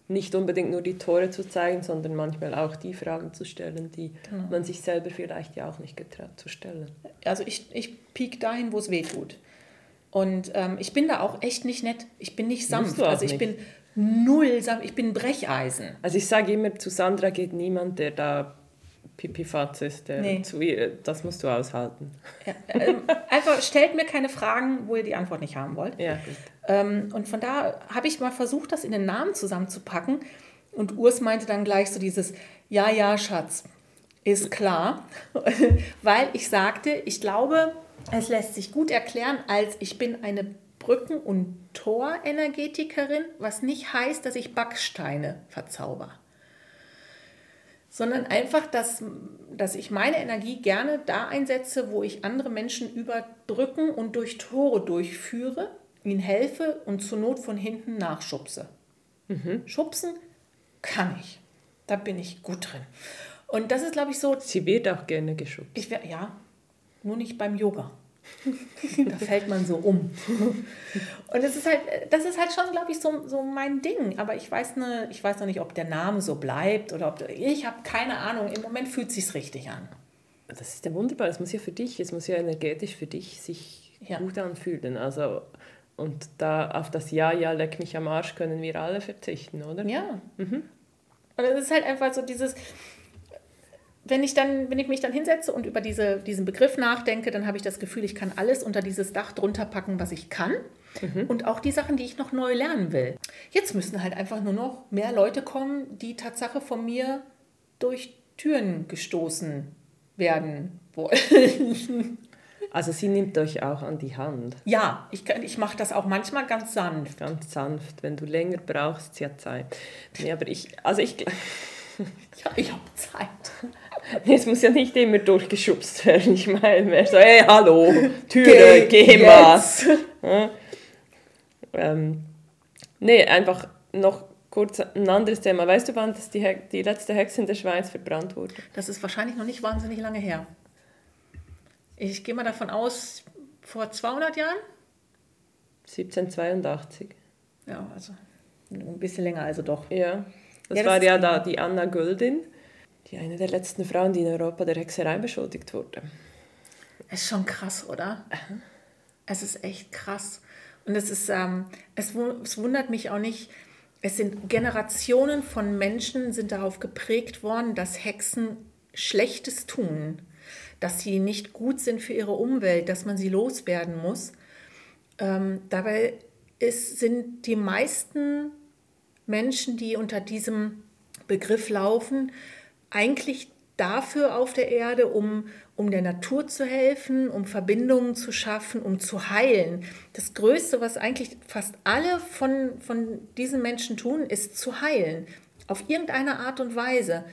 Nicht unbedingt nur die Tore zu zeigen, sondern manchmal auch die Fragen zu stellen, die genau. man sich selber vielleicht ja auch nicht getraut zu stellen. Also ich, ich piek dahin, wo es weh tut. Und ähm, ich bin da auch echt nicht nett. Ich bin nicht sanft. Also ich nicht. bin null sanft. Ich bin Brecheisen. Also ich sage immer, zu Sandra geht niemand, der da Pipifatz ist. Der nee. zu ihr, das musst du aushalten. Ja, ähm, einfach stellt mir keine Fragen, wo ihr die Antwort nicht haben wollt. Ja, ähm, und von da habe ich mal versucht, das in den Namen zusammenzupacken. Und Urs meinte dann gleich so dieses, ja, ja, Schatz, ist klar. Weil ich sagte, ich glaube, es lässt sich gut erklären als ich bin eine Brücken- und Torenergetikerin, was nicht heißt, dass ich Backsteine verzauber. Sondern einfach, dass, dass ich meine Energie gerne da einsetze, wo ich andere Menschen über Brücken und durch Tore durchführe, ihnen helfe und zur Not von hinten nachschubse. Schubsen kann ich. Da bin ich gut drin. Und das ist, glaube ich, so. Sie wird auch gerne geschubst. Ich wär, ja, nur nicht beim Yoga. da fällt man so um. Und das ist halt, das ist halt schon, glaube ich, so, so mein Ding. Aber ich weiß, ne, ich weiß noch nicht, ob der Name so bleibt oder ob. Ich habe keine Ahnung. Im Moment fühlt es sich richtig an. Das ist ja wunderbar. Es muss ja für dich, es muss ja energetisch für dich sich Ja. gut anfühlen. Also, und da auf das Ja, ja, leck mich am Arsch können wir alle verzichten, oder? Ja. Und es ist halt einfach so dieses, wenn ich, dann, wenn ich mich dann hinsetze und über diese, diesen Begriff nachdenke, dann habe ich das Gefühl, ich kann alles unter dieses Dach drunter packen, was ich kann. Und auch die Sachen, die ich noch neu lernen will. Jetzt müssen halt einfach nur noch mehr Leute kommen, die Tatsache von mir durch Türen gestoßen werden wollen. Also sie nimmt euch auch an die Hand. ja, ich, kann- ich mache das auch manchmal ganz sanft. Ganz sanft. Wenn du länger brauchst, sie hat Zeit. Nee, aber ich, also ich, Ja, ich habe Zeit. es muss ja nicht immer durchgeschubst werden. Ich meine, mehr so, hey, hallo, Türe, geh, mal. jetzt. Ähm, nee, einfach noch kurz ein anderes Thema. Weißt du, wann das die, He die letzte Hexe in der Schweiz verbrannt wurde? Das ist wahrscheinlich noch nicht wahnsinnig lange her. Ich gehe mal davon aus, vor 200 Jahren? 1782. Ja, also ein bisschen länger, also doch. Ja, das Ja, das war ja genau. da die Anna Göldin, die eine der letzten Frauen, die in Europa der Hexerei beschuldigt wurde. Ist schon krass, oder? Es ist echt krass. Und es ist, ähm, es, es wundert mich auch nicht. Es sind Generationen von Menschen sind darauf geprägt worden, dass Hexen Schlechtes tun, dass sie nicht gut sind für ihre Umwelt, dass man sie loswerden muss. Ähm, dabei ist, sind die meisten Menschen, die unter diesem Begriff laufen, eigentlich dafür auf der Erde, um, um der Natur zu helfen, um Verbindungen zu schaffen, um zu heilen. Das Größte, was eigentlich fast alle von, von diesen Menschen tun, ist zu heilen. Auf irgendeine Art und Weise.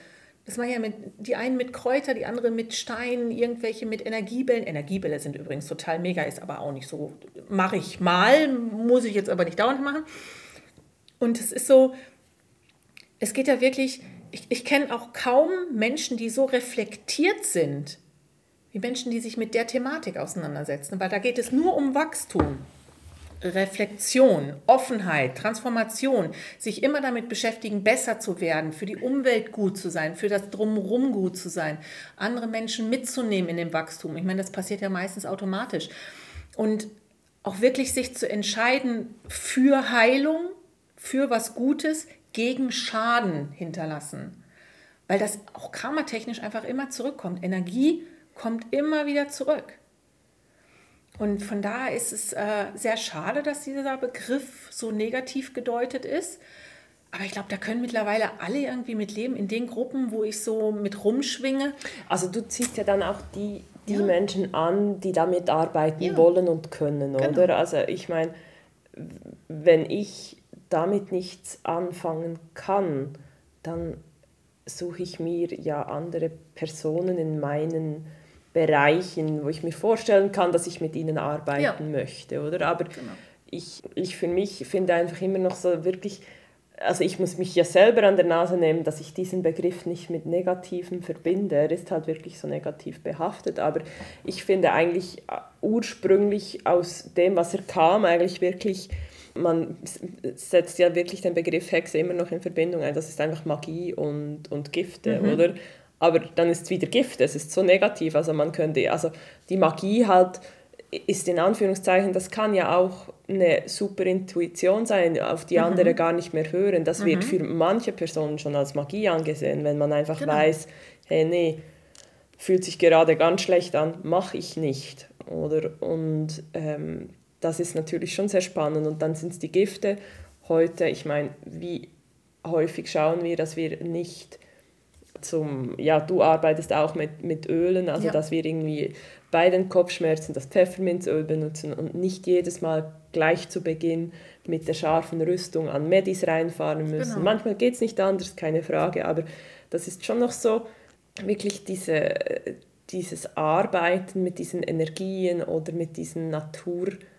Das machen ja mit, die einen mit Kräuter, die anderen mit Steinen, irgendwelche mit Energiebällen. Energiebälle sind übrigens total mega, ist aber auch nicht so. Mache ich mal, muss ich jetzt aber nicht dauernd machen. Und es ist so, es geht ja wirklich, ich, ich kenne auch kaum Menschen, die so reflektiert sind, wie Menschen, die sich mit der Thematik auseinandersetzen, weil da geht es nur um Wachstum. Reflexion, Offenheit, Transformation, sich immer damit beschäftigen, besser zu werden, für die Umwelt gut zu sein, für das Drumherum gut zu sein, andere Menschen mitzunehmen in dem Wachstum. Ich meine, das passiert ja meistens automatisch. Und auch wirklich sich zu entscheiden für Heilung, für was Gutes, gegen Schaden hinterlassen. Weil das auch karmatechnisch einfach immer zurückkommt. Energie kommt immer wieder zurück. Und von daher ist es äh, sehr schade, dass dieser Begriff so negativ gedeutet ist. Aber ich glaube, da können mittlerweile alle irgendwie mit leben. In den Gruppen, wo ich so mit rumschwinge. Also du ziehst ja dann auch die, die Ja. Menschen an, die damit arbeiten Ja. wollen und können, Genau. oder? Also ich meine, wenn ich damit nichts anfangen kann, dann suche ich mir ja andere Personen in meinen Bereichen, wo ich mir vorstellen kann, dass ich mit ihnen arbeiten Ja. möchte, oder? Aber Genau. ich, ich für mich finde einfach immer noch so wirklich, also ich muss mich ja selber an der Nase nehmen, dass ich diesen Begriff nicht mit Negativem verbinde. Er ist halt wirklich so negativ behaftet, aber ich finde eigentlich äh, ursprünglich aus dem, was er kam, eigentlich wirklich, man setzt ja wirklich den Begriff Hexe immer noch in Verbindung ein, das ist einfach Magie und, und Gifte, oder? Aber dann ist es wieder Gift, es ist so negativ, also man könnte, also die Magie halt ist in Anführungszeichen, das kann ja auch eine super Intuition sein, auf die andere gar nicht mehr hören. Das wird für manche Personen schon als Magie angesehen, wenn man einfach Genau. weiß, hey, nee, fühlt sich gerade ganz schlecht an, mache ich nicht. Oder? Und ähm, das ist natürlich schon sehr spannend. Und dann sind es die Gifte. Heute, ich meine, wie häufig schauen wir, dass wir nicht zum, ja, du arbeitest auch mit, mit Ölen, also Ja. dass wir irgendwie bei den Kopfschmerzen das Pfefferminzöl benutzen und nicht jedes Mal gleich zu Beginn mit der scharfen Rüstung an Medis reinfahren müssen. Genau. Manchmal geht es nicht anders, keine Frage, aber das ist schon noch so wirklich diese, dieses Arbeiten mit diesen Energien oder mit diesen Naturgesetzen,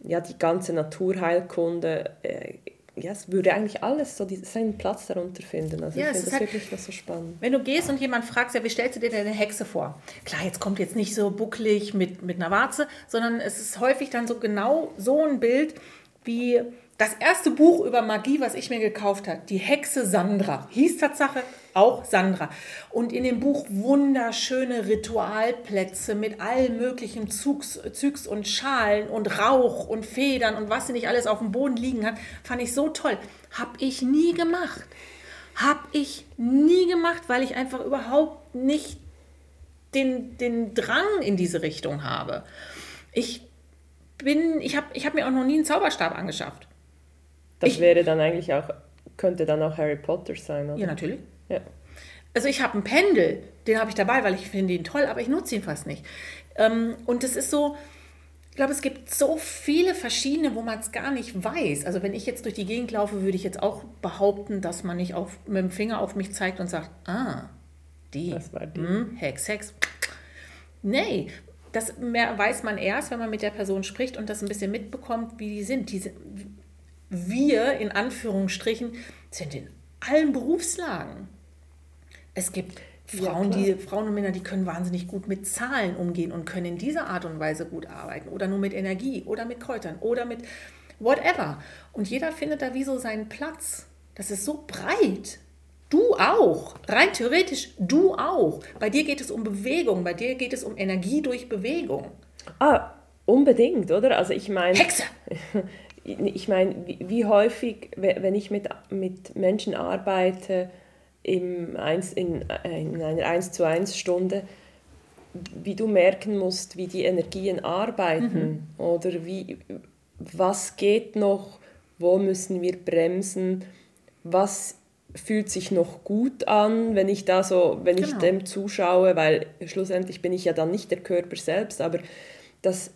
ja, die ganze Naturheilkunde, äh, ja, es würde eigentlich alles so seinen Platz darunter finden. Also ja, ich finde das halt, wirklich so spannend. Wenn du gehst und jemand fragst, ja, wie stellst du dir deine Hexe vor? Klar, jetzt kommt jetzt nicht so bucklig mit, mit einer Warze, sondern es ist häufig dann so genau so ein Bild wie das erste Buch über Magie, was ich mir gekauft habe, die Hexe Sandra, hieß Tatsache auch Sandra. Und in dem Buch wunderschöne Ritualplätze mit allen möglichen Zugs, Zügs und Schalen und Rauch und Federn und was sie nicht alles auf dem Boden liegen hat, fand ich so toll. Hab ich nie gemacht. Hab ich nie gemacht, weil ich einfach überhaupt nicht den, den Drang in diese Richtung habe. Ich bin, ich habe ich hab mir auch noch nie einen Zauberstab angeschafft. Das ich, wäre dann eigentlich auch, könnte dann auch Harry Potter sein, oder? Ja, natürlich. Ja. Also ich habe einen Pendel, den habe ich dabei, weil ich finde ihn toll, aber ich nutze ihn fast nicht. Ähm, und das ist so, ich glaube, es gibt so viele verschiedene, wo man es gar nicht weiß. Also wenn ich jetzt durch die Gegend laufe, würde ich jetzt auch behaupten, dass man nicht auf, mit dem Finger auf mich zeigt und sagt, ah, die, das war die. Hm, Hex, Hex. Nee, das mehr weiß man erst, wenn man mit der Person spricht und das ein bisschen mitbekommt, wie die sind. Die, wir in Anführungsstrichen sind in allen Berufslagen. Es gibt Frauen, ja, die, Frauen und Männer, die können wahnsinnig gut mit Zahlen umgehen und können in dieser Art und Weise gut arbeiten. Oder nur mit Energie oder mit Kräutern oder mit whatever. Und jeder findet da wie so seinen Platz. Das ist so breit. Du auch. Rein theoretisch, du auch. Bei dir geht es um Bewegung, bei dir geht es um Energie durch Bewegung. Ah, unbedingt, oder? Also ich meine. Hexe! ich meine, wie, wie, häufig, wenn ich mit, mit Menschen arbeite, im eins, in, in einer 1 zu 1 Stunde, wie du merken musst, wie die Energien arbeiten mhm. oder wie, was geht noch, wo müssen wir bremsen, was fühlt sich noch gut an, wenn ich da so, wenn genau. ich dem zuschaue, weil schlussendlich bin ich ja dann nicht der Körper selbst, aber das,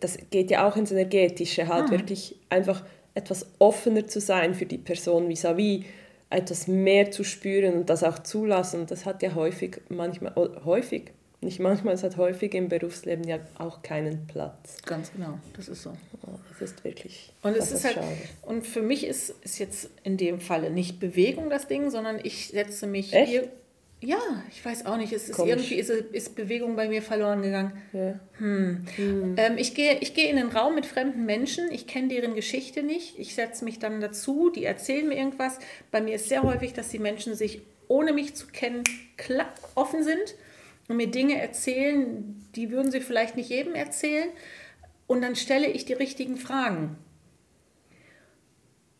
das geht ja auch ins Energetische, halt ah. wirklich einfach etwas offener zu sein für die Person vis-à-vis, -vis, etwas mehr zu spüren und das auch zulassen. Und das hat ja häufig, manchmal, häufig, nicht manchmal, es hat häufig im Berufsleben ja auch keinen Platz. Ganz genau, das ist so. Oh, das ist wirklich. Und es ist halt, schade. und für mich ist, ist jetzt in dem Falle nicht Bewegung das Ding, sondern ich setze mich Echt? hier ja, ich weiß auch nicht. Es ist irgendwie ist, ist Bewegung bei mir verloren gegangen. Ja. Hm. Hm. Ähm, ich gehe ich geh in den Raum mit fremden Menschen. Ich kenne deren Geschichte nicht. Ich setze mich dann dazu. Die erzählen mir irgendwas. Bei mir ist sehr häufig, dass die Menschen sich, ohne mich zu kennen, offen sind und mir Dinge erzählen, die würden sie vielleicht nicht jedem erzählen. Und dann stelle ich die richtigen Fragen.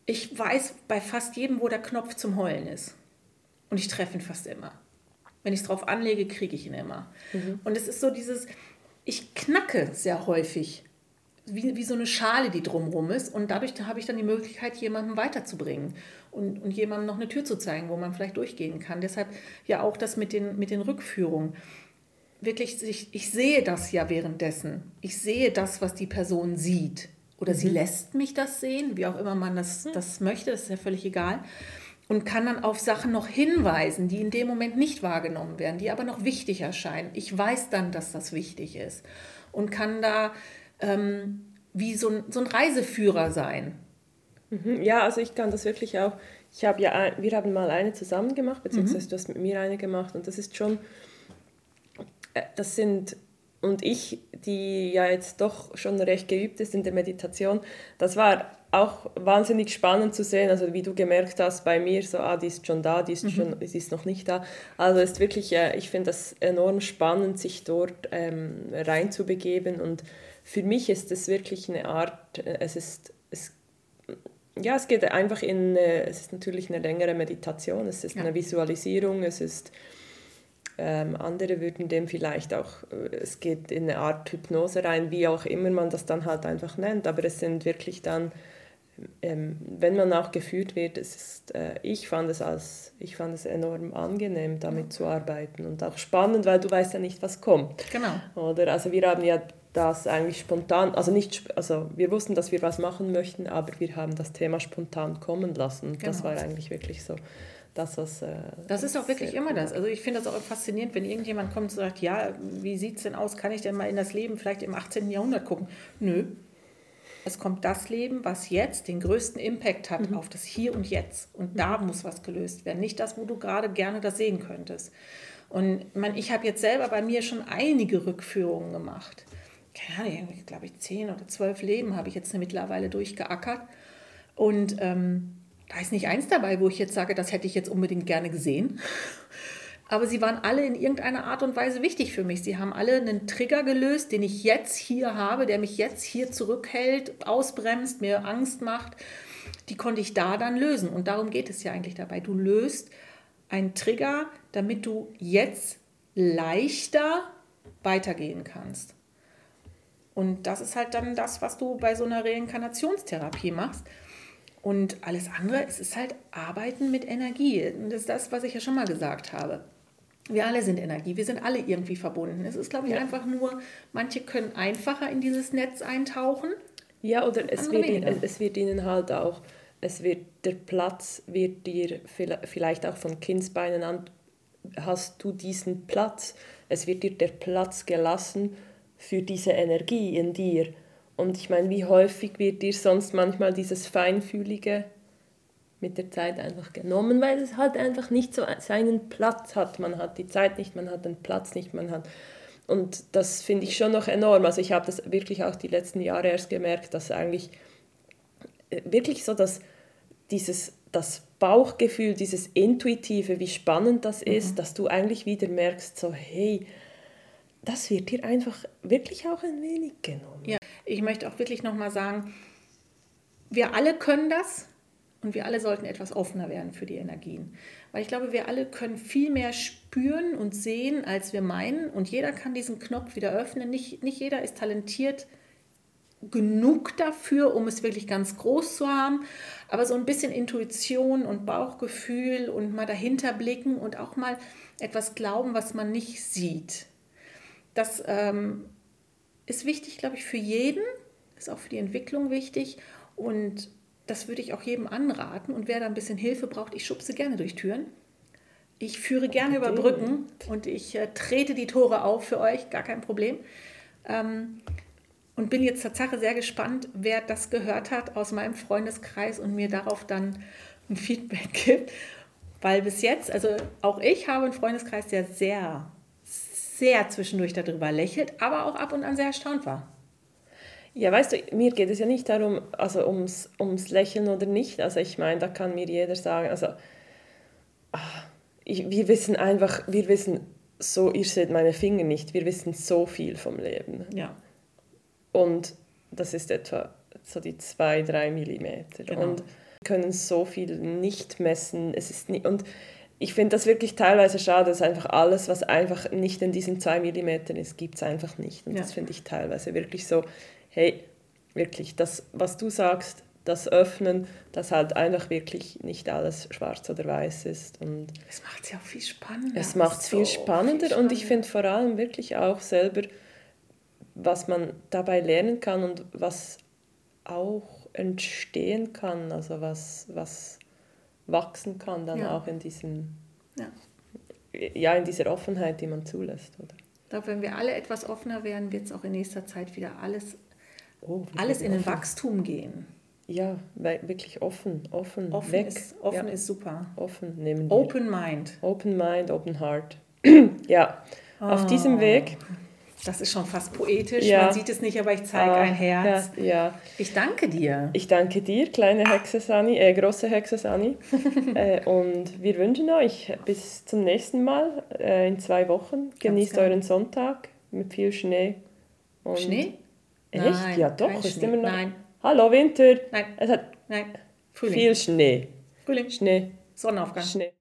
Ich weiß bei fast jedem, wo der Knopf zum Heulen ist. Und ich treffe ihn fast immer. Wenn ich es drauf anlege, kriege ich ihn immer. Mhm. Und es ist so dieses, ich knacke sehr häufig, wie, wie so eine Schale, die drumherum ist. Und dadurch habe ich dann die Möglichkeit, jemanden weiterzubringen und, und jemandem noch eine Tür zu zeigen, wo man vielleicht durchgehen kann. Deshalb ja auch das mit den, mit den Rückführungen. Wirklich, ich, ich sehe das ja währenddessen. Ich sehe das, was die Person sieht. Oder mhm. sie lässt mich das sehen, wie auch immer man das, mhm. das möchte, das ist ja völlig egal und kann dann auf Sachen noch hinweisen, die in dem Moment nicht wahrgenommen werden, die aber noch wichtig erscheinen. Ich weiß dann, dass das wichtig ist und kann da ähm, wie so ein, so ein Reiseführer sein. Mhm. Ja, also ich kann das wirklich auch. Ich habe ja, wir haben mal eine zusammen gemacht, beziehungsweise mhm. du hast mit mir eine gemacht und das ist schon, äh, das sind und ich, die ja jetzt doch schon recht geübt ist in der Meditation, das war auch wahnsinnig spannend zu sehen, also wie du gemerkt hast bei mir, so, ah, die ist schon da, die ist, mhm. schon, sie ist noch nicht da. Also ist wirklich, äh, ich finde das enorm spannend, sich dort ähm, reinzubegeben und für mich ist es wirklich eine Art, äh, es ist, es, ja, es geht einfach in, äh, es ist natürlich eine längere Meditation, es ist ja. eine Visualisierung, es ist, ähm, andere würden dem vielleicht auch, äh, es geht in eine Art Hypnose rein, wie auch immer man das dann halt einfach nennt, aber es sind wirklich dann ähm, wenn man auch geführt wird, es ist, äh, ich, fand es als, ich fand es enorm angenehm, damit zu arbeiten und auch spannend, weil du weißt ja nicht, was kommt. Genau. Oder? Also wir haben ja das eigentlich spontan, also nicht, also wir wussten, dass wir was machen möchten, aber wir haben das Thema spontan kommen lassen. Genau. Das war eigentlich wirklich so. Das, was, äh, das ist auch wirklich immer das. Also ich finde das auch faszinierend, wenn irgendjemand kommt und sagt, ja, wie sieht es denn aus? Kann ich denn mal in das Leben vielleicht im 18. Jahrhundert gucken? Nö, es kommt das Leben, was jetzt den größten Impact hat Mhm. auf das Hier und Jetzt. Und da muss was gelöst werden. Nicht das, wo du gerade gerne das sehen könntest. Und ich meine, ich habe jetzt selber bei mir schon einige Rückführungen gemacht. Keine Ahnung, ich glaube ich zehn oder zwölf Leben habe ich jetzt mittlerweile durchgeackert. Und ähm, da ist nicht eins dabei, wo ich jetzt sage, das hätte ich jetzt unbedingt gerne gesehen. Aber sie waren alle in irgendeiner Art und Weise wichtig für mich. Sie haben alle einen Trigger gelöst, den ich jetzt hier habe, der mich jetzt hier zurückhält, ausbremst, mir Angst macht. Die konnte ich da dann lösen. Und darum geht es ja eigentlich dabei. Du löst einen Trigger, damit du jetzt leichter weitergehen kannst. Und das ist halt dann das, was du bei so einer Reinkarnationstherapie machst. Und alles andere, es ist halt Arbeiten mit Energie. Und das ist das, was ich ja schon mal gesagt habe. Wir alle sind Energie, wir sind alle irgendwie verbunden. Es ist, glaube ich, Ja. einfach nur, manche können einfacher in dieses Netz eintauchen. Ja, oder es wird, es, wird ihnen halt auch, es wird, der Platz wird dir vielleicht auch von Kindsbeinen an, hast du diesen Platz, es wird dir der Platz gelassen für diese Energie in dir. Und ich meine, wie häufig wird dir sonst manchmal dieses Feinfühlige mit der Zeit einfach genommen, weil es halt einfach nicht so seinen Platz hat. Man hat die Zeit nicht, man hat den Platz nicht, man hat... Und das finde ich schon noch enorm. Also ich habe das wirklich auch die letzten Jahre erst gemerkt, dass eigentlich äh, wirklich so, dass dieses das Bauchgefühl, dieses Intuitive, wie spannend das ist, dass du eigentlich wieder merkst, so hey, das wird dir einfach wirklich auch ein wenig genommen. Ja, ich möchte auch wirklich nochmal sagen, wir alle können das und wir alle sollten etwas offener werden für die Energien. Weil ich glaube, wir alle können viel mehr spüren und sehen, als wir meinen. Und jeder kann diesen Knopf wieder öffnen. Nicht, nicht jeder ist talentiert genug dafür, um es wirklich ganz groß zu haben. Aber so ein bisschen Intuition und Bauchgefühl und mal dahinter blicken und auch mal etwas glauben, was man nicht sieht. Das ähm, ist wichtig, glaube ich, für jeden, ist auch für die Entwicklung wichtig und das würde ich auch jedem anraten. Und wer da ein bisschen Hilfe braucht, ich schubse gerne durch Türen. Ich führe gerne über. Brücken und ich äh, trete die Tore auf für euch, gar kein Problem. Ähm, und bin jetzt Tatsache sehr gespannt, wer das gehört hat aus meinem Freundeskreis und mir darauf dann ein Feedback gibt. Weil bis jetzt, also auch ich habe einen Freundeskreis, der sehr, sehr zwischendurch darüber lächelt, aber auch ab und an sehr erstaunt war. Ja, weißt du, mir geht es ja nicht darum, also ums, ums Lächeln oder nicht. Also ich meine, da kann mir jeder sagen, also ah, ich, wir wissen einfach, wir wissen so, ihr seht meine Finger nicht, wir wissen so viel vom Leben. Ja, Und das ist etwa so die zwei, drei Millimeter. Genau. Und wir können so viel nicht messen. Es ist nie, und ich finde das wirklich teilweise schade, dass einfach alles, was einfach nicht in diesen zwei Millimetern ist, gibt es einfach nicht. Und Ja. das finde ich teilweise wirklich so, hey, wirklich, das, was du sagst, das Öffnen, dass halt einfach wirklich nicht alles schwarz oder weiß ist. Und es macht es ja auch viel spannender. es macht es viel So spannender viel und ich spannender. finde vor allem wirklich auch selber, was man dabei lernen kann und was auch entstehen kann, also was, was wachsen kann dann Ja. auch in diesem, Ja. ja, in dieser Offenheit, die man zulässt, oder? Ich glaube, wenn wir alle etwas offener werden, wird es auch in nächster Zeit wieder alles, Oh, alles in den offen. Wachstum gehen. Ja, wirklich offen, offen, Offen, weg. ist, offen ja, ist super. offen nehmen wir. Open Mind. Open Mind, Open Heart. ja, auf Oh. diesem Weg. Das ist schon fast poetisch. Ja. Man sieht es nicht, aber ich zeige Ah, ein Herz. Ja, ja. Ich danke dir. Ich danke dir, kleine Hexe Sani, äh, große Hexe Sani. äh, und wir wünschen euch bis zum nächsten Mal äh, in zwei Wochen. Genießt genau. euren Sonntag mit viel Schnee. Schnee? Echt? Nein, ja, doch. Ist immer noch. Nein. Hallo, Winter. Nein, Es hat nein. Frühling. viel Schnee. Frühling. Schnee. Sonnenaufgang. Schnee.